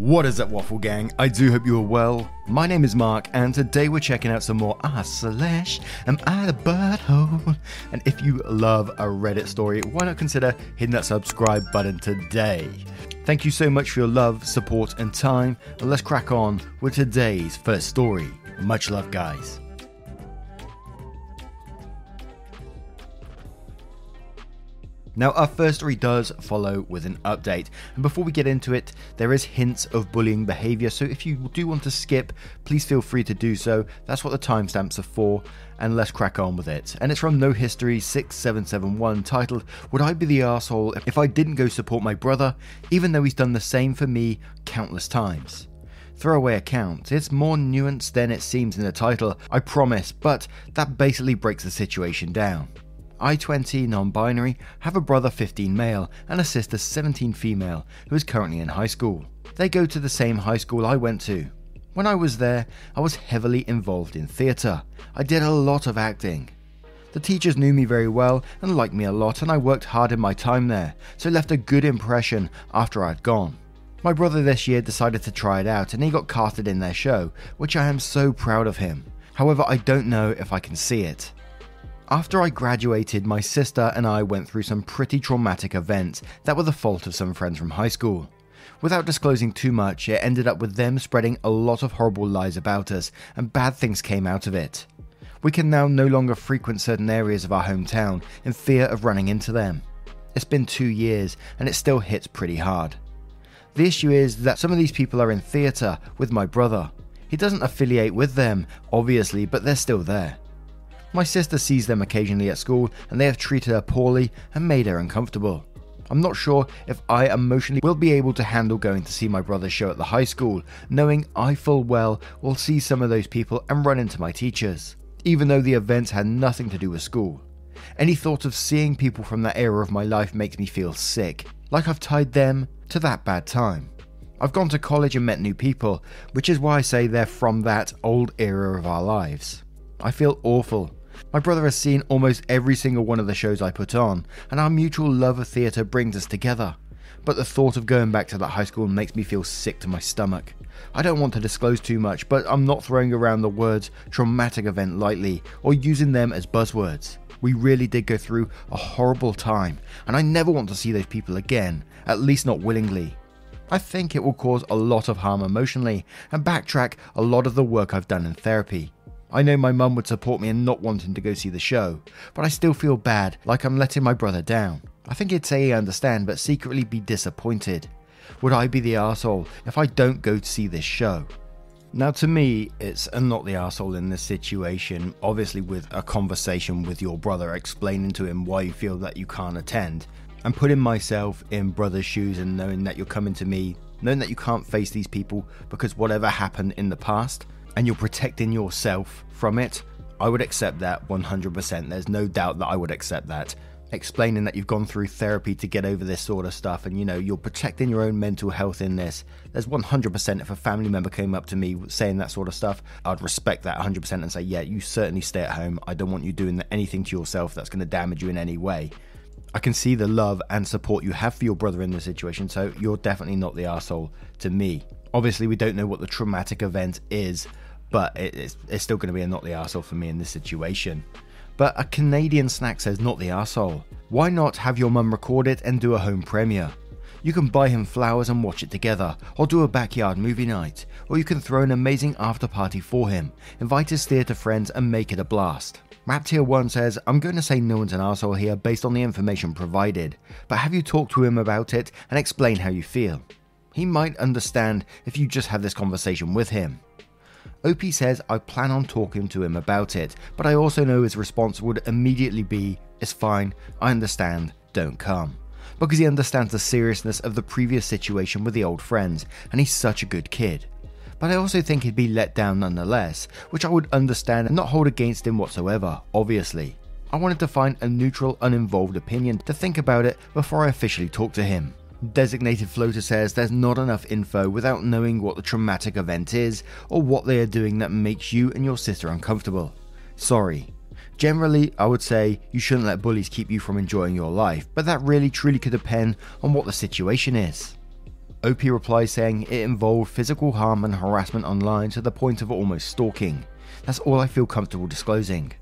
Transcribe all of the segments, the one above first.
What is up, Waffle Gang? I do hope you are well. My name is Mark, and today we're checking out some more Ah Slash Am I the Butthole? And if you love a Reddit story, why not consider hitting that subscribe button today? Thank you so much for your love, support, and time. And let's crack on with today's first story. Much love, guys. Now, our first story does follow with an update, and before we get into it, there is hints of bullying behavior, so if you do want to skip, please feel free to do so. That's what the timestamps are for, and let's crack on with it. And it's from No History 6771, titled Would I Be the Asshole If I Didn't Go Support My Brother, even though he's done the same for me countless times? Throwaway account. It's more nuanced than it seems in the title, I promise, but that basically breaks the situation down. I 20 non binary, have a brother 15 male and a sister 17 female who is currently in high school. They go to the same high school I went to. When I was there, I was heavily involved in theatre. I did a lot of acting. The teachers knew me very well and liked me a lot, and I worked hard in my time there, so left a good impression after I'd gone. My brother this year decided to try it out and he got casted in their show, which I am so proud of him. However, I don't know if I can see it. After I graduated, my sister and I went through some pretty traumatic events that were the fault of some friends from high school. Without disclosing too much, it ended up with them spreading a lot of horrible lies about us, and bad things came out of it. We can now no longer frequent certain areas of our hometown in fear of running into them. It's been two years, and it still hits pretty hard. The issue is that some of these people are in theatre with my brother. He doesn't affiliate with them, obviously, but they're still there. My sister sees them occasionally at school and they have treated her poorly and made her uncomfortable. I'm not sure if I emotionally will be able to handle going to see my brother's show at the high school, knowing I full well will see some of those people and run into my teachers, even though the events had nothing to do with school. Any thought of seeing people from that era of my life makes me feel sick, like I've tied them to that bad time. I've gone to college and met new people, which is why I say they're from that old era of our lives. I feel awful my brother has seen almost every single one of the shows I put on, and our mutual love of theatre brings us together. But the thought of going back to that high school makes me feel sick to my stomach. I don't want to disclose too much, but I'm not throwing around the words traumatic event lightly or using them as buzzwords. We really did go through a horrible time, and I never want to see those people again, at least not willingly. I think it will cause a lot of harm emotionally and backtrack a lot of the work I've done in therapy. I know my mum would support me in not wanting to go see the show, but I still feel bad, like I'm letting my brother down. I think he'd say he understand, but secretly be disappointed. Would I be the asshole if I don't go to see this show? Now, to me, it's not the asshole in this situation. Obviously, with a conversation with your brother, explaining to him why you feel that you can't attend, and putting myself in brother's shoes and knowing that you're coming to me, knowing that you can't face these people because whatever happened in the past, and you're protecting yourself from it, I would accept that 100%. There's no doubt that I would accept that. Explaining that you've gone through therapy to get over this sort of stuff and you know, you're protecting your own mental health in this. There's 100% if a family member came up to me saying that sort of stuff, I'd respect that 100% and say, yeah, you certainly stay at home. I don't want you doing anything to yourself that's going to damage you in any way. I can see the love and support you have for your brother in this situation, so you're definitely not the asshole to me. Obviously, we don't know what the traumatic event is, but it's, it's still going to be a not the arsehole for me in this situation. But a Canadian snack says not the arsehole. Why not have your mum record it and do a home premiere? You can buy him flowers and watch it together, or do a backyard movie night, or you can throw an amazing after party for him, invite his theatre friends, and make it a blast. Rap Tier 1 says, I'm going to say no one's an asshole here based on the information provided, but have you talked to him about it and explain how you feel? He might understand if you just have this conversation with him. OP says I plan on talking to him about it, but I also know his response would immediately be, It's fine, I understand, don't come. Because he understands the seriousness of the previous situation with the old friends, and he's such a good kid. But I also think he'd be let down nonetheless, which I would understand and not hold against him whatsoever, obviously. I wanted to find a neutral, uninvolved opinion to think about it before I officially talked to him. Designated Floater says there's not enough info without knowing what the traumatic event is or what they are doing that makes you and your sister uncomfortable. Sorry. Generally, I would say you shouldn't let bullies keep you from enjoying your life, but that really truly could depend on what the situation is. OP replies saying it involved physical harm and harassment online to the point of almost stalking. That's all I feel comfortable disclosing.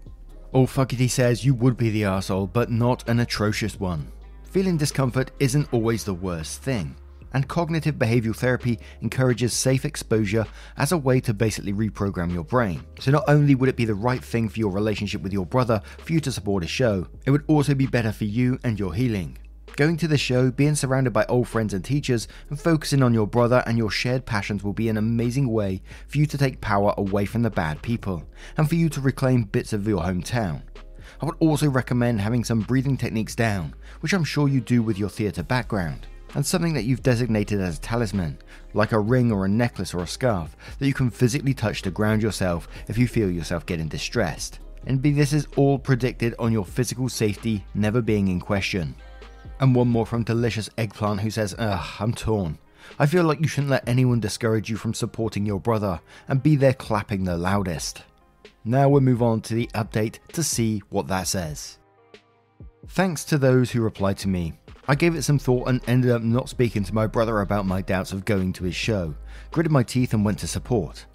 All Fuckity says you would be the asshole, but not an atrocious one. Feeling discomfort isn't always the worst thing, and cognitive behavioral therapy encourages safe exposure as a way to basically reprogram your brain. So, not only would it be the right thing for your relationship with your brother for you to support a show, it would also be better for you and your healing. Going to the show, being surrounded by old friends and teachers, and focusing on your brother and your shared passions will be an amazing way for you to take power away from the bad people, and for you to reclaim bits of your hometown. I would also recommend having some breathing techniques down, which I'm sure you do with your theatre background, and something that you've designated as a talisman, like a ring or a necklace or a scarf, that you can physically touch to ground yourself if you feel yourself getting distressed. And be this is all predicted on your physical safety never being in question. And one more from Delicious Eggplant who says, Ugh, I'm torn. I feel like you shouldn't let anyone discourage you from supporting your brother and be there clapping the loudest. Now we'll move on to the update to see what that says. Thanks to those who replied to me. I gave it some thought and ended up not speaking to my brother about my doubts of going to his show, gritted my teeth and went to support.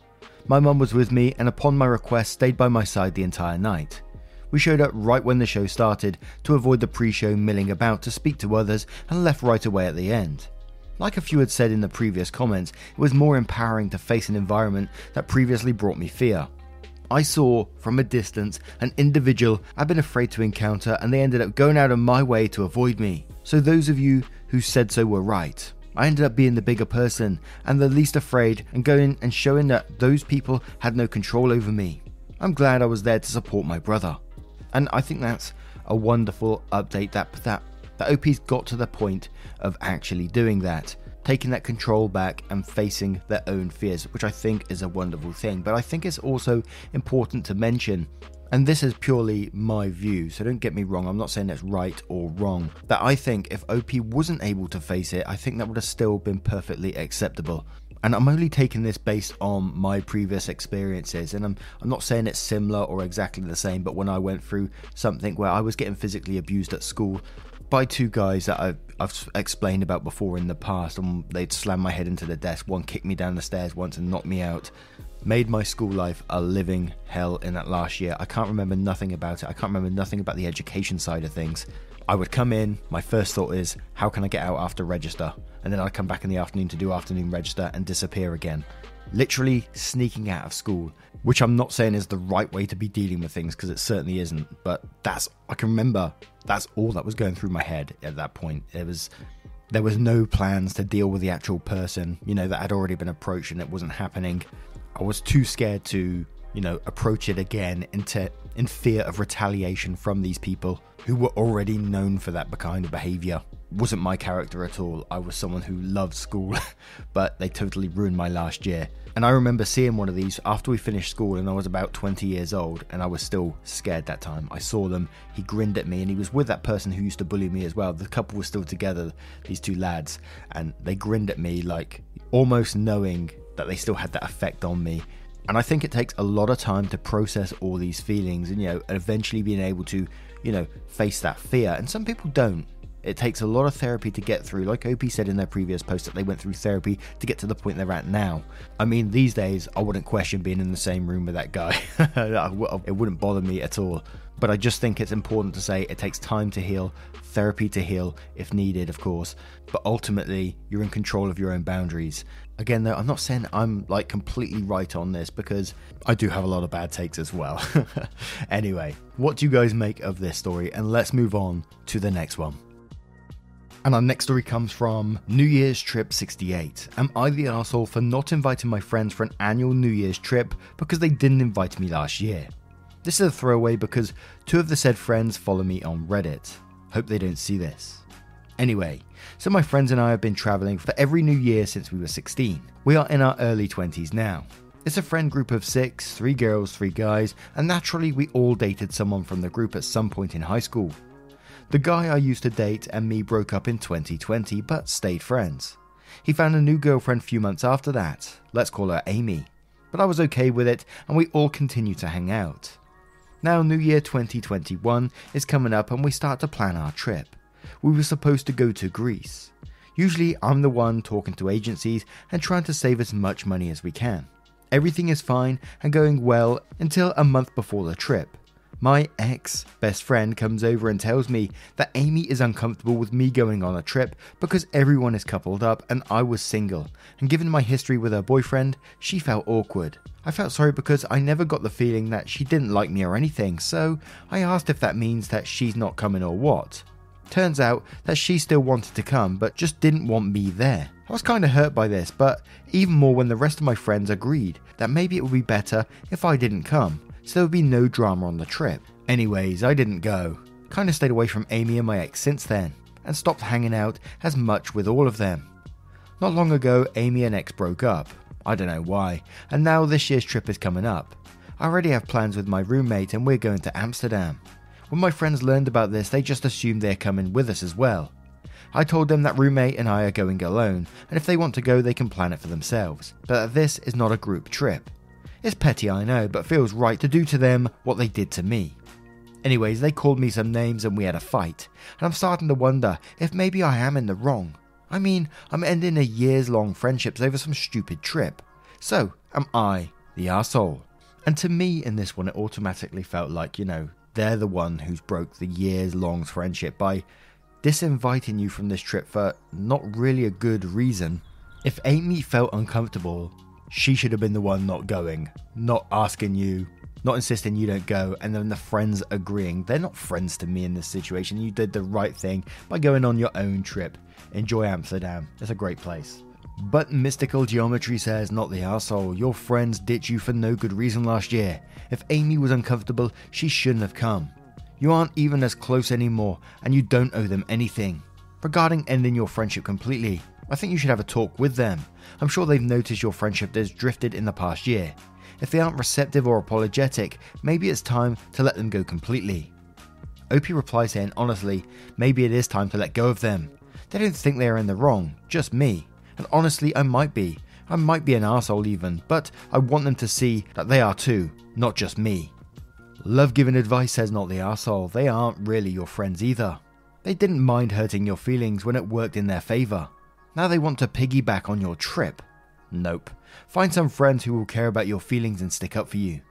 My mum was with me and upon my request stayed by my side the entire night. We showed up right when the show started to avoid the pre show milling about to speak to others and left right away at the end. Like a few had said in the previous comments, it was more empowering to face an environment that previously brought me fear. I saw from a distance an individual I'd been afraid to encounter, and they ended up going out of my way to avoid me. So, those of you who said so were right. I ended up being the bigger person and the least afraid, and going and showing that those people had no control over me. I'm glad I was there to support my brother. And I think that's a wonderful update that that that OP's got to the point of actually doing that taking that control back and facing their own fears, which I think is a wonderful thing. But I think it's also important to mention, and this is purely my view, so don't get me wrong, I'm not saying it's right or wrong, that I think if OP wasn't able to face it, I think that would have still been perfectly acceptable. And I'm only taking this based on my previous experiences, and I'm, I'm not saying it's similar or exactly the same, but when I went through something where I was getting physically abused at school, by two guys that I've, I've, explained about before in the past, and they'd slam my head into the desk. One kicked me down the stairs once and knocked me out. Made my school life a living hell in that last year. I can't remember nothing about it. I can't remember nothing about the education side of things. I would come in, my first thought is, how can I get out after register? And then I'd come back in the afternoon to do afternoon register and disappear again. Literally sneaking out of school, which I'm not saying is the right way to be dealing with things because it certainly isn't, but that's, I can remember that's all that was going through my head at that point. It was there was no plans to deal with the actual person, you know, that had already been approached and it wasn't happening. I was too scared to, you know, approach it again into in fear of retaliation from these people who were already known for that kind of behavior. Wasn't my character at all. I was someone who loved school, but they totally ruined my last year. And I remember seeing one of these after we finished school, and I was about 20 years old, and I was still scared that time. I saw them, he grinned at me, and he was with that person who used to bully me as well. The couple was still together, these two lads, and they grinned at me like almost knowing that they still had that effect on me. And I think it takes a lot of time to process all these feelings and, you know, eventually being able to, you know, face that fear. And some people don't. It takes a lot of therapy to get through. Like OP said in their previous post, that they went through therapy to get to the point they're at now. I mean, these days, I wouldn't question being in the same room with that guy. it wouldn't bother me at all. But I just think it's important to say it takes time to heal, therapy to heal, if needed, of course. But ultimately, you're in control of your own boundaries. Again, though, I'm not saying I'm like completely right on this because I do have a lot of bad takes as well. anyway, what do you guys make of this story? And let's move on to the next one. And our next story comes from New Year's Trip 68. Am I the asshole for not inviting my friends for an annual New Year's trip because they didn't invite me last year? This is a throwaway because two of the said friends follow me on Reddit. Hope they don't see this. Anyway, so my friends and I have been traveling for every new year since we were 16. We are in our early 20s now. It's a friend group of six, three girls, three guys, and naturally we all dated someone from the group at some point in high school. The guy I used to date and me broke up in 2020 but stayed friends. He found a new girlfriend a few months after that. Let's call her Amy. But I was okay with it and we all continue to hang out. Now, New Year 2021 is coming up and we start to plan our trip. We were supposed to go to Greece. Usually, I'm the one talking to agencies and trying to save as much money as we can. Everything is fine and going well until a month before the trip. My ex best friend comes over and tells me that Amy is uncomfortable with me going on a trip because everyone is coupled up and I was single. And given my history with her boyfriend, she felt awkward. I felt sorry because I never got the feeling that she didn't like me or anything, so I asked if that means that she's not coming or what. Turns out that she still wanted to come, but just didn't want me there. I was kind of hurt by this, but even more when the rest of my friends agreed that maybe it would be better if I didn't come, so there would be no drama on the trip. Anyways, I didn't go. Kinda stayed away from Amy and my ex since then, and stopped hanging out as much with all of them. Not long ago, Amy and ex broke up. I don't know why, and now this year's trip is coming up. I already have plans with my roommate and we're going to Amsterdam. When my friends learned about this, they just assumed they're coming with us as well. I told them that roommate and I are going alone, and if they want to go, they can plan it for themselves, but that this is not a group trip. It's petty, I know, but feels right to do to them what they did to me. Anyways, they called me some names and we had a fight, and I'm starting to wonder if maybe I am in the wrong. I mean, I'm ending a years long friendships over some stupid trip. So, am I the asshole? And to me, in this one, it automatically felt like, you know, they're the one who's broke the years long friendship by disinviting you from this trip for not really a good reason. If Amy felt uncomfortable, she should have been the one not going, not asking you, not insisting you don't go, and then the friends agreeing. They're not friends to me in this situation. You did the right thing by going on your own trip. Enjoy Amsterdam, it's a great place. But Mystical Geometry says, not the asshole. Your friends ditched you for no good reason last year. If Amy was uncomfortable, she shouldn't have come. You aren't even as close anymore, and you don't owe them anything. Regarding ending your friendship completely, I think you should have a talk with them. I'm sure they've noticed your friendship has drifted in the past year. If they aren't receptive or apologetic, maybe it's time to let them go completely. Opie replies saying, honestly, maybe it is time to let go of them. They don't think they are in the wrong, just me. And honestly, I might be. I might be an asshole even, but I want them to see that they are too, not just me. Love giving advice says not the asshole, they aren't really your friends either. They didn't mind hurting your feelings when it worked in their favour. Now they want to piggyback on your trip. Nope. Find some friends who will care about your feelings and stick up for you.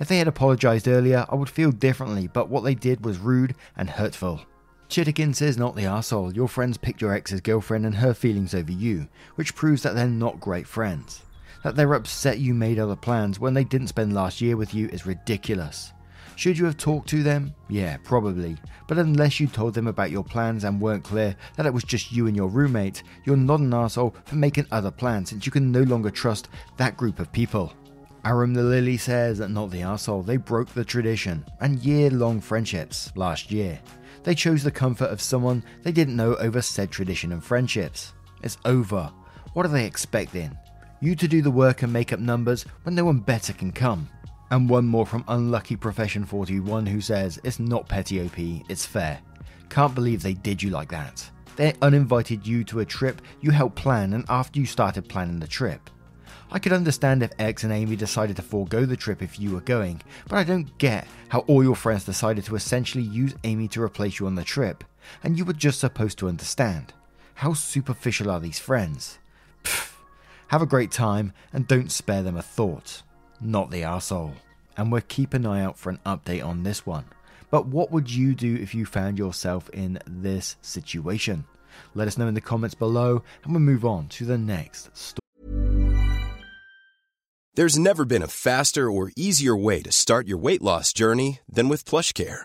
If they had apologised earlier, I would feel differently, but what they did was rude and hurtful. Chittikin says not the asshole. Your friends picked your ex's girlfriend and her feelings over you, which proves that they're not great friends. That they're upset you made other plans when they didn't spend last year with you is ridiculous. Should you have talked to them? Yeah, probably. But unless you told them about your plans and weren't clear that it was just you and your roommate, you're not an asshole for making other plans since you can no longer trust that group of people. Aram the Lily says that not the asshole, they broke the tradition and year long friendships last year. They chose the comfort of someone they didn't know over said tradition and friendships. It's over. What are they expecting? You to do the work and make up numbers when no one better can come. And one more from Unlucky Profession 41 who says, It's not petty OP, it's fair. Can't believe they did you like that. They uninvited you to a trip you helped plan and after you started planning the trip. I could understand if X and Amy decided to forego the trip if you were going, but I don't get how all your friends decided to essentially use Amy to replace you on the trip, and you were just supposed to understand. How superficial are these friends? Pfft. Have a great time and don't spare them a thought not the asshole. And we'll keep an eye out for an update on this one. But what would you do if you found yourself in this situation? Let us know in the comments below, and we'll move on to the next story. There's never been a faster or easier way to start your weight loss journey than with PlushCare.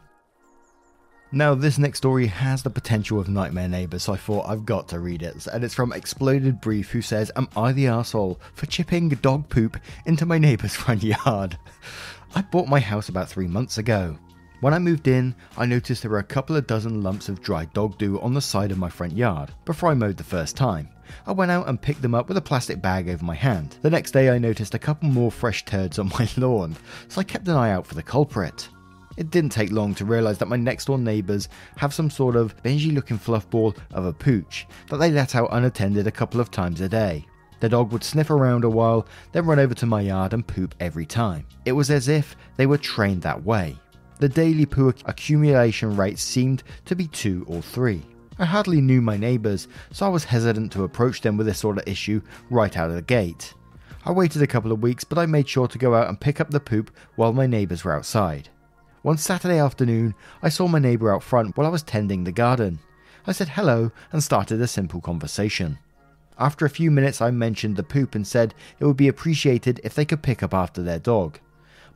Now, this next story has the potential of Nightmare Neighbours, so I thought I've got to read it. And it's from Exploded Brief, who says, Am I the asshole for chipping dog poop into my neighbour's front yard? I bought my house about three months ago. When I moved in, I noticed there were a couple of dozen lumps of dry dog do on the side of my front yard before I mowed the first time. I went out and picked them up with a plastic bag over my hand. The next day, I noticed a couple more fresh turds on my lawn, so I kept an eye out for the culprit. It didn't take long to realise that my next door neighbours have some sort of Benji looking fluffball of a pooch that they let out unattended a couple of times a day. The dog would sniff around a while, then run over to my yard and poop every time. It was as if they were trained that way. The daily poo accumulation rate seemed to be two or three. I hardly knew my neighbours, so I was hesitant to approach them with this sort of issue right out of the gate. I waited a couple of weeks, but I made sure to go out and pick up the poop while my neighbours were outside. One Saturday afternoon, I saw my neighbour out front while I was tending the garden. I said hello and started a simple conversation. After a few minutes, I mentioned the poop and said it would be appreciated if they could pick up after their dog.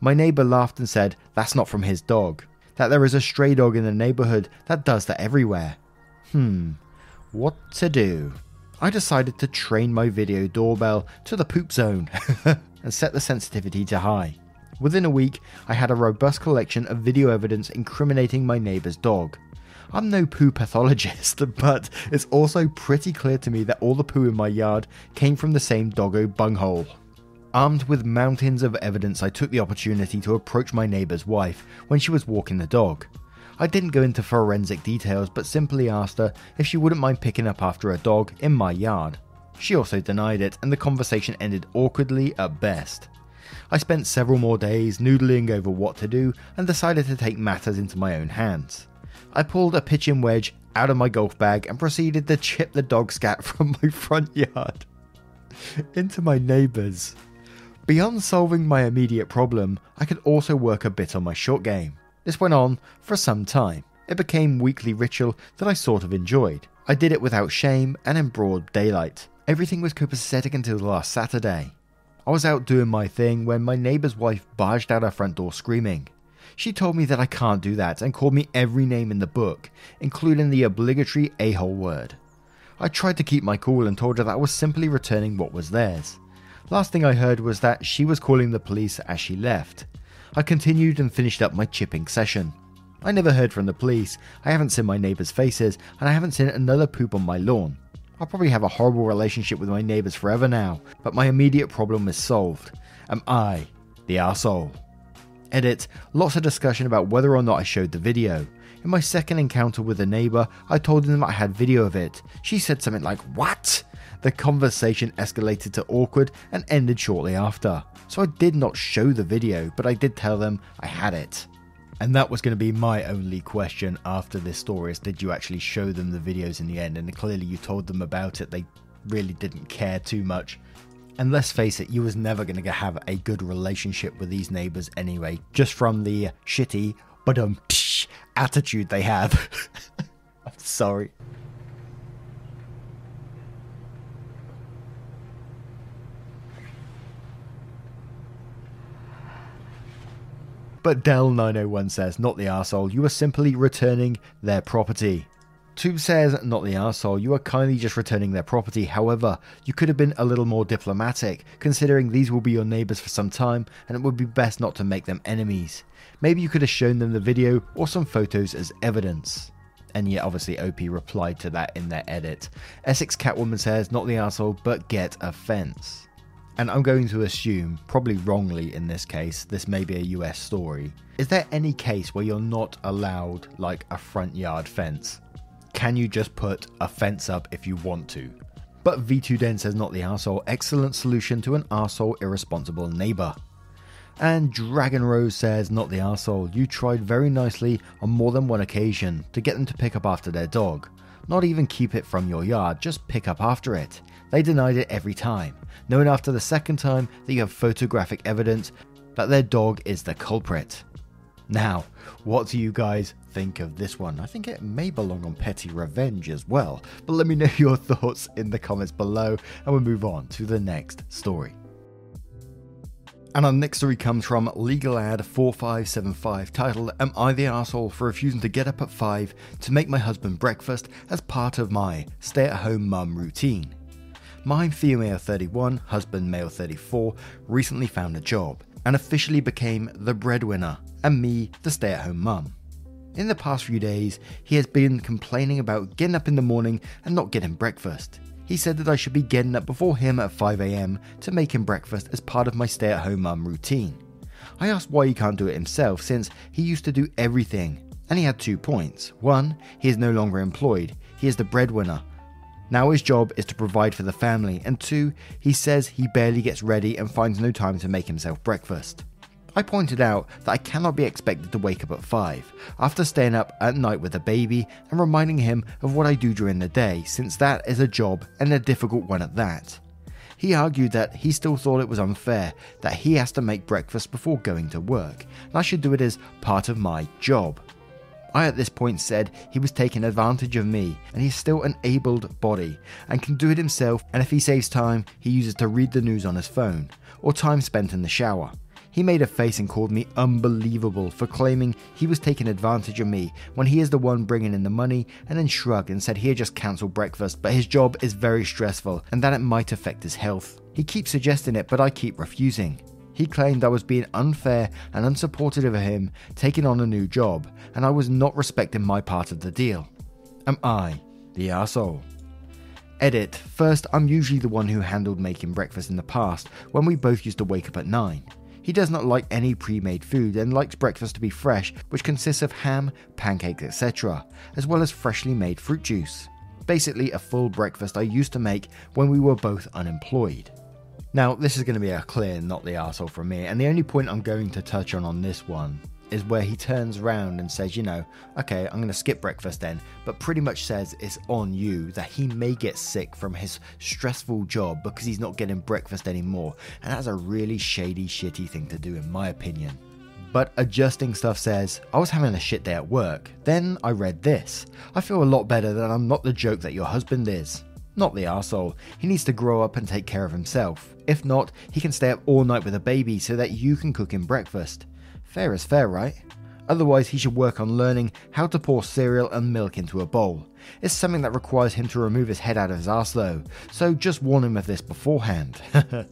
My neighbour laughed and said that's not from his dog, that there is a stray dog in the neighbourhood that does that everywhere. Hmm, what to do? I decided to train my video doorbell to the poop zone and set the sensitivity to high. Within a week, I had a robust collection of video evidence incriminating my neighbour's dog. I'm no poo pathologist, but it's also pretty clear to me that all the poo in my yard came from the same doggo bunghole. Armed with mountains of evidence, I took the opportunity to approach my neighbour's wife when she was walking the dog. I didn't go into forensic details, but simply asked her if she wouldn't mind picking up after a dog in my yard. She also denied it, and the conversation ended awkwardly at best. I spent several more days noodling over what to do and decided to take matters into my own hands. I pulled a pitching wedge out of my golf bag and proceeded to chip the dog scat from my front yard into my neighbour's. Beyond solving my immediate problem, I could also work a bit on my short game. This went on for some time. It became weekly ritual that I sort of enjoyed. I did it without shame and in broad daylight. Everything was copacetic until last Saturday. I was out doing my thing when my neighbour's wife barged out our front door screaming. She told me that I can't do that and called me every name in the book, including the obligatory a hole word. I tried to keep my cool and told her that I was simply returning what was theirs. Last thing I heard was that she was calling the police as she left. I continued and finished up my chipping session. I never heard from the police, I haven't seen my neighbours' faces, and I haven't seen another poop on my lawn. I'll probably have a horrible relationship with my neighbours forever now, but my immediate problem is solved. Am I the asshole? Edit, lots of discussion about whether or not I showed the video. In my second encounter with a neighbour, I told them I had video of it. She said something like, What? The conversation escalated to awkward and ended shortly after. So I did not show the video, but I did tell them I had it. And that was going to be my only question after this story is did you actually show them the videos in the end? And clearly you told them about it. They really didn't care too much. And let's face it, you was never going to have a good relationship with these neighbors anyway, just from the shitty but um attitude they have. I'm sorry. But Dell901 says, not the arsehole, you are simply returning their property. Tube says, not the arsehole, you are kindly just returning their property. However, you could have been a little more diplomatic, considering these will be your neighbours for some time and it would be best not to make them enemies. Maybe you could have shown them the video or some photos as evidence. And yet, obviously, OP replied to that in their edit. Essex Catwoman says, not the arsehole, but get a fence. And I'm going to assume, probably wrongly in this case, this may be a US story. Is there any case where you're not allowed like a front yard fence? Can you just put a fence up if you want to? But V2Den says not the arsehole, excellent solution to an arsehole irresponsible neighbor. And Dragon Rose says, Not the arsehole. You tried very nicely on more than one occasion to get them to pick up after their dog. Not even keep it from your yard, just pick up after it. They denied it every time, knowing after the second time that you have photographic evidence that their dog is the culprit. Now, what do you guys think of this one? I think it may belong on Petty Revenge as well, but let me know your thoughts in the comments below and we'll move on to the next story. And our next story comes from Legal Ad 4575 titled Am I the Asshole for refusing to get up at 5 to make my husband breakfast as part of my stay at home mum routine? My female 31, husband male 34, recently found a job and officially became the breadwinner and me the stay at home mum. In the past few days, he has been complaining about getting up in the morning and not getting breakfast. He said that I should be getting up before him at 5am to make him breakfast as part of my stay at home mum routine. I asked why he can't do it himself since he used to do everything, and he had two points. One, he is no longer employed, he is the breadwinner. Now his job is to provide for the family, and two, he says he barely gets ready and finds no time to make himself breakfast. I pointed out that I cannot be expected to wake up at 5 after staying up at night with a baby and reminding him of what I do during the day, since that is a job and a difficult one at that. He argued that he still thought it was unfair that he has to make breakfast before going to work, and I should do it as part of my job. I at this point said he was taking advantage of me and he's still an abled body and can do it himself and if he saves time he uses to read the news on his phone or time spent in the shower. He made a face and called me unbelievable for claiming he was taking advantage of me when he is the one bringing in the money, and then shrugged and said he had just cancelled breakfast, but his job is very stressful and that it might affect his health. He keeps suggesting it, but I keep refusing. He claimed I was being unfair and unsupportive of him taking on a new job, and I was not respecting my part of the deal. Am I the asshole? Edit. First, I'm usually the one who handled making breakfast in the past when we both used to wake up at 9. He does not like any pre made food and likes breakfast to be fresh, which consists of ham, pancakes, etc., as well as freshly made fruit juice. Basically, a full breakfast I used to make when we were both unemployed. Now, this is going to be a clear not the arsehole from me, and the only point I'm going to touch on on this one is where he turns around and says, you know, okay, I'm going to skip breakfast then, but pretty much says it's on you that he may get sick from his stressful job because he's not getting breakfast anymore. And that's a really shady, shitty thing to do, in my opinion. But adjusting stuff says, I was having a shit day at work. Then I read this. I feel a lot better that I'm not the joke that your husband is. Not the asshole. He needs to grow up and take care of himself. If not, he can stay up all night with a baby so that you can cook him breakfast. Fair is fair, right? Otherwise, he should work on learning how to pour cereal and milk into a bowl. It's something that requires him to remove his head out of his ass though, so just warn him of this beforehand.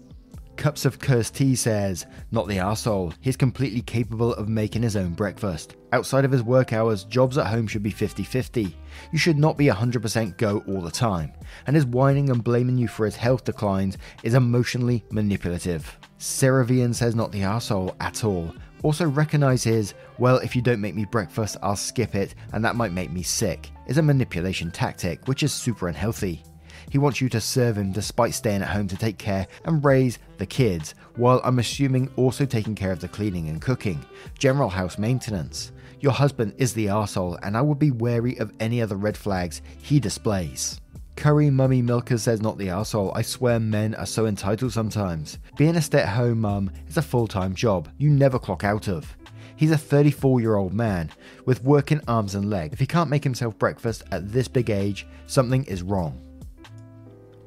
Cups of cursed tea says, not the arsehole. He's completely capable of making his own breakfast. Outside of his work hours, jobs at home should be 50 50. You should not be 100% go all the time. And his whining and blaming you for his health declines is emotionally manipulative. Ceravian says not the arsehole at all. Also recognize his, well, if you don't make me breakfast, I'll skip it, and that might make me sick, is a manipulation tactic, which is super unhealthy. He wants you to serve him despite staying at home to take care and raise the kids, while I'm assuming also taking care of the cleaning and cooking, general house maintenance. Your husband is the arsehole, and I would be wary of any other red flags he displays. Curry Mummy Milker says not the asshole. I swear men are so entitled sometimes. Being a stay at home mum is a full time job you never clock out of. He's a 34 year old man with working arms and legs. If he can't make himself breakfast at this big age, something is wrong.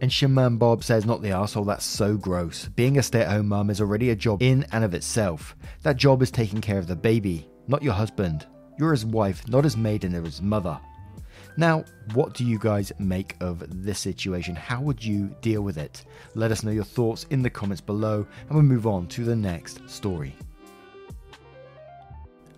And Shaman Bob says, Not the asshole, that's so gross. Being a stay at home mum is already a job in and of itself. That job is taking care of the baby, not your husband. You're his wife, not his maiden or his mother. Now, what do you guys make of this situation? How would you deal with it? Let us know your thoughts in the comments below, and we'll move on to the next story.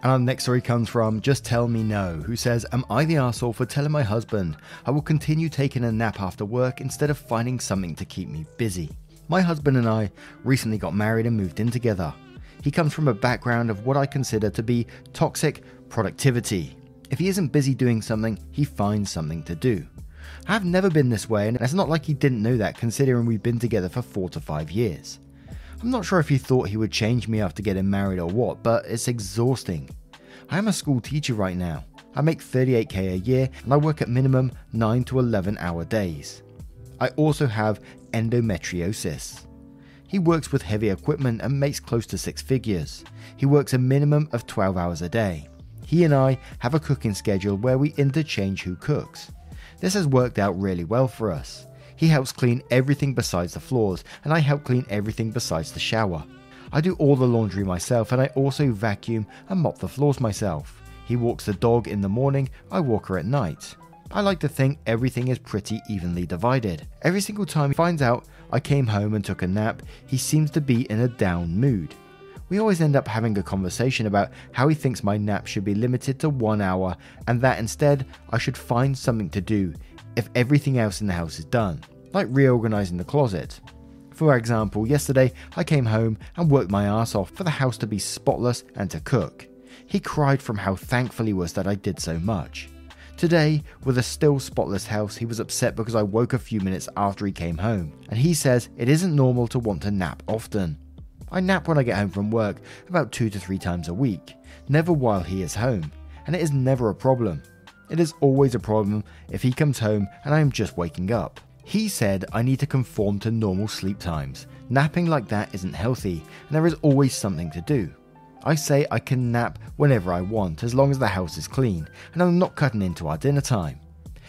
And our next story comes from Just Tell Me No, who says, Am I the asshole for telling my husband I will continue taking a nap after work instead of finding something to keep me busy? My husband and I recently got married and moved in together. He comes from a background of what I consider to be toxic productivity. If he isn't busy doing something, he finds something to do. I've never been this way, and it's not like he didn't know that considering we've been together for four to five years. I'm not sure if he thought he would change me after getting married or what, but it's exhausting. I am a school teacher right now. I make 38k a year and I work at minimum 9 to 11 hour days. I also have endometriosis. He works with heavy equipment and makes close to six figures. He works a minimum of 12 hours a day. He and I have a cooking schedule where we interchange who cooks. This has worked out really well for us. He helps clean everything besides the floors, and I help clean everything besides the shower. I do all the laundry myself, and I also vacuum and mop the floors myself. He walks the dog in the morning, I walk her at night. I like to think everything is pretty evenly divided. Every single time he finds out I came home and took a nap, he seems to be in a down mood. We always end up having a conversation about how he thinks my nap should be limited to one hour and that instead I should find something to do if everything else in the house is done, like reorganizing the closet. For example, yesterday I came home and worked my ass off for the house to be spotless and to cook. He cried from how thankful he was that I did so much. Today, with a still spotless house, he was upset because I woke a few minutes after he came home, and he says it isn't normal to want to nap often. I nap when I get home from work about two to three times a week, never while he is home, and it is never a problem. It is always a problem if he comes home and I am just waking up. He said I need to conform to normal sleep times. Napping like that isn't healthy, and there is always something to do. I say I can nap whenever I want as long as the house is clean and I'm not cutting into our dinner time.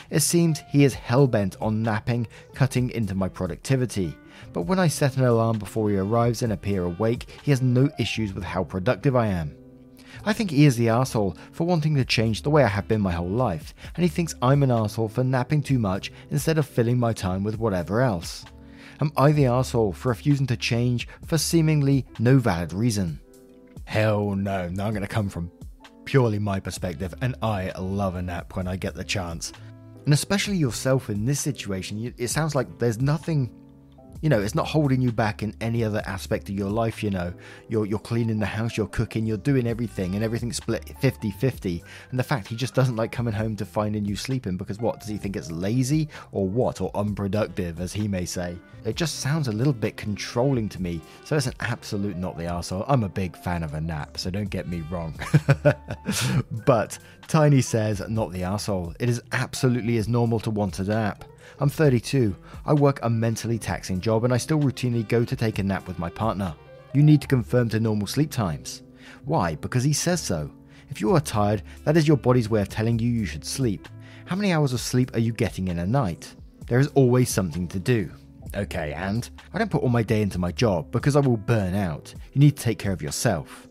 It seems he is hell bent on napping, cutting into my productivity. But when I set an alarm before he arrives and appear awake, he has no issues with how productive I am. I think he is the asshole for wanting to change the way I have been my whole life, and he thinks I'm an asshole for napping too much instead of filling my time with whatever else. Am I the asshole for refusing to change for seemingly no valid reason? Hell no, no, I'm going to come from purely my perspective, and I love a nap when I get the chance. And especially yourself in this situation, it sounds like there's nothing you know, it's not holding you back in any other aspect of your life, you know. You're you're cleaning the house, you're cooking, you're doing everything and everything's split 50-50. And the fact he just doesn't like coming home to find finding you sleeping because what, does he think it's lazy or what or unproductive as he may say? It just sounds a little bit controlling to me. So it's an absolute not the arsehole. I'm a big fan of a nap, so don't get me wrong. but Tiny says not the arsehole. It is absolutely as normal to want a nap. I'm 32, I work a mentally taxing job, and I still routinely go to take a nap with my partner. You need to confirm to normal sleep times. Why? Because he says so. If you are tired, that is your body's way of telling you you should sleep. How many hours of sleep are you getting in a night? There is always something to do. Okay, and I don't put all my day into my job because I will burn out. You need to take care of yourself.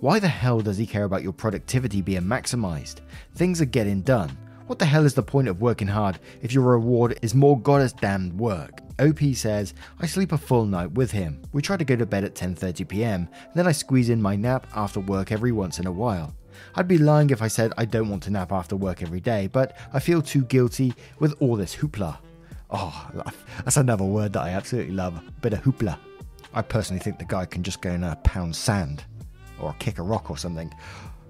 Why the hell does he care about your productivity being maximized? Things are getting done. What the hell is the point of working hard if your reward is more goddess damned work? OP says, I sleep a full night with him. We try to go to bed at 10:30 p.m. Then I squeeze in my nap after work every once in a while. I'd be lying if I said I don't want to nap after work every day, but I feel too guilty with all this hoopla. Oh, that's another word that I absolutely love. Bit of hoopla. I personally think the guy can just go and uh, pound sand or kick a rock or something.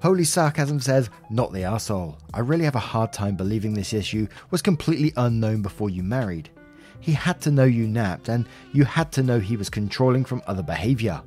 Holy Sarcasm says, Not the asshole. I really have a hard time believing this issue was completely unknown before you married. He had to know you napped, and you had to know he was controlling from other behaviour,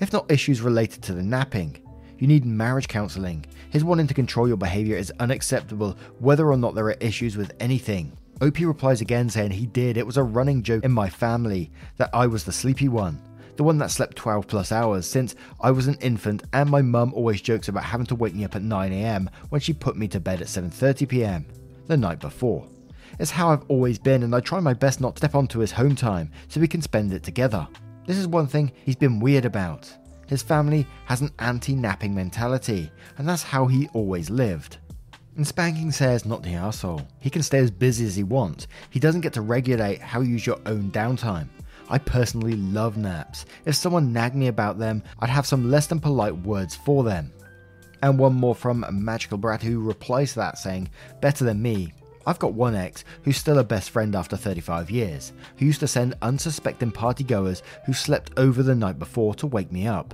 if not issues related to the napping. You need marriage counselling. His wanting to control your behaviour is unacceptable, whether or not there are issues with anything. Opie replies again saying he did. It was a running joke in my family that I was the sleepy one the one that slept 12 plus hours since I was an infant and my mum always jokes about having to wake me up at 9am when she put me to bed at 7.30pm the night before. It's how I've always been and I try my best not to step onto his home time so we can spend it together. This is one thing he's been weird about. His family has an anti-napping mentality and that's how he always lived. And Spanking says, not the asshole. He can stay as busy as he wants. He doesn't get to regulate how you use your own downtime. I personally love naps. If someone nagged me about them, I'd have some less than polite words for them. And one more from Magical Brat who replies to that saying, Better than me. I've got one ex who's still a best friend after 35 years, who used to send unsuspecting partygoers who slept over the night before to wake me up.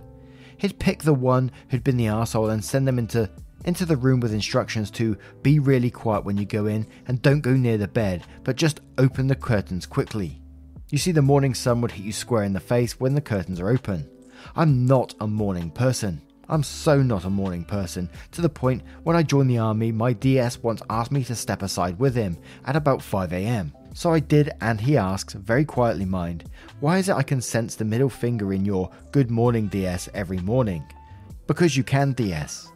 He'd pick the one who'd been the asshole and send them into into the room with instructions to be really quiet when you go in and don't go near the bed, but just open the curtains quickly. You see, the morning sun would hit you square in the face when the curtains are open. I'm not a morning person. I'm so not a morning person, to the point when I joined the army, my DS once asked me to step aside with him at about 5am. So I did, and he asks, very quietly mind, why is it I can sense the middle finger in your good morning DS every morning? Because you can, DS.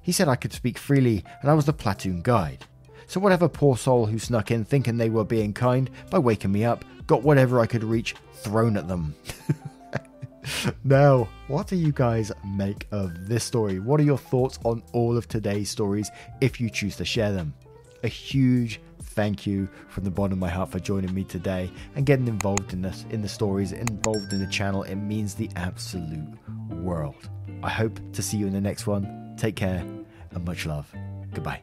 He said I could speak freely, and I was the platoon guide. So whatever poor soul who snuck in thinking they were being kind by waking me up got whatever I could reach thrown at them. now, what do you guys make of this story? What are your thoughts on all of today's stories if you choose to share them? A huge thank you from the bottom of my heart for joining me today and getting involved in this in the stories, involved in the channel. It means the absolute world. I hope to see you in the next one. Take care and much love. Goodbye.